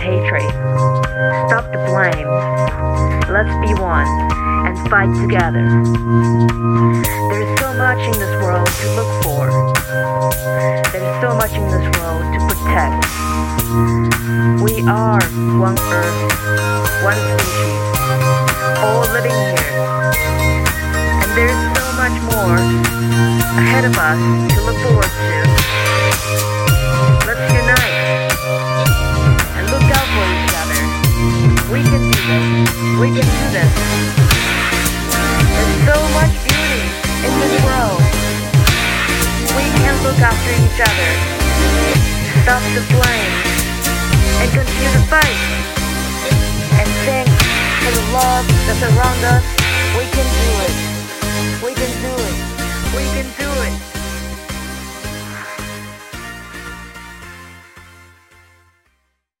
hatred. Stop the blame. Let's be one and fight together. There is so much in this world to look for. There is so much in this world to protect. We are one earth, one species, all living here. And there is so much more ahead of us to look forward to. We can do this. There's so much beauty in this world. We can look after each other. Stop the blame and continue fight. And thanks the love that surrounds us. We can do it. We can do it. We can do it.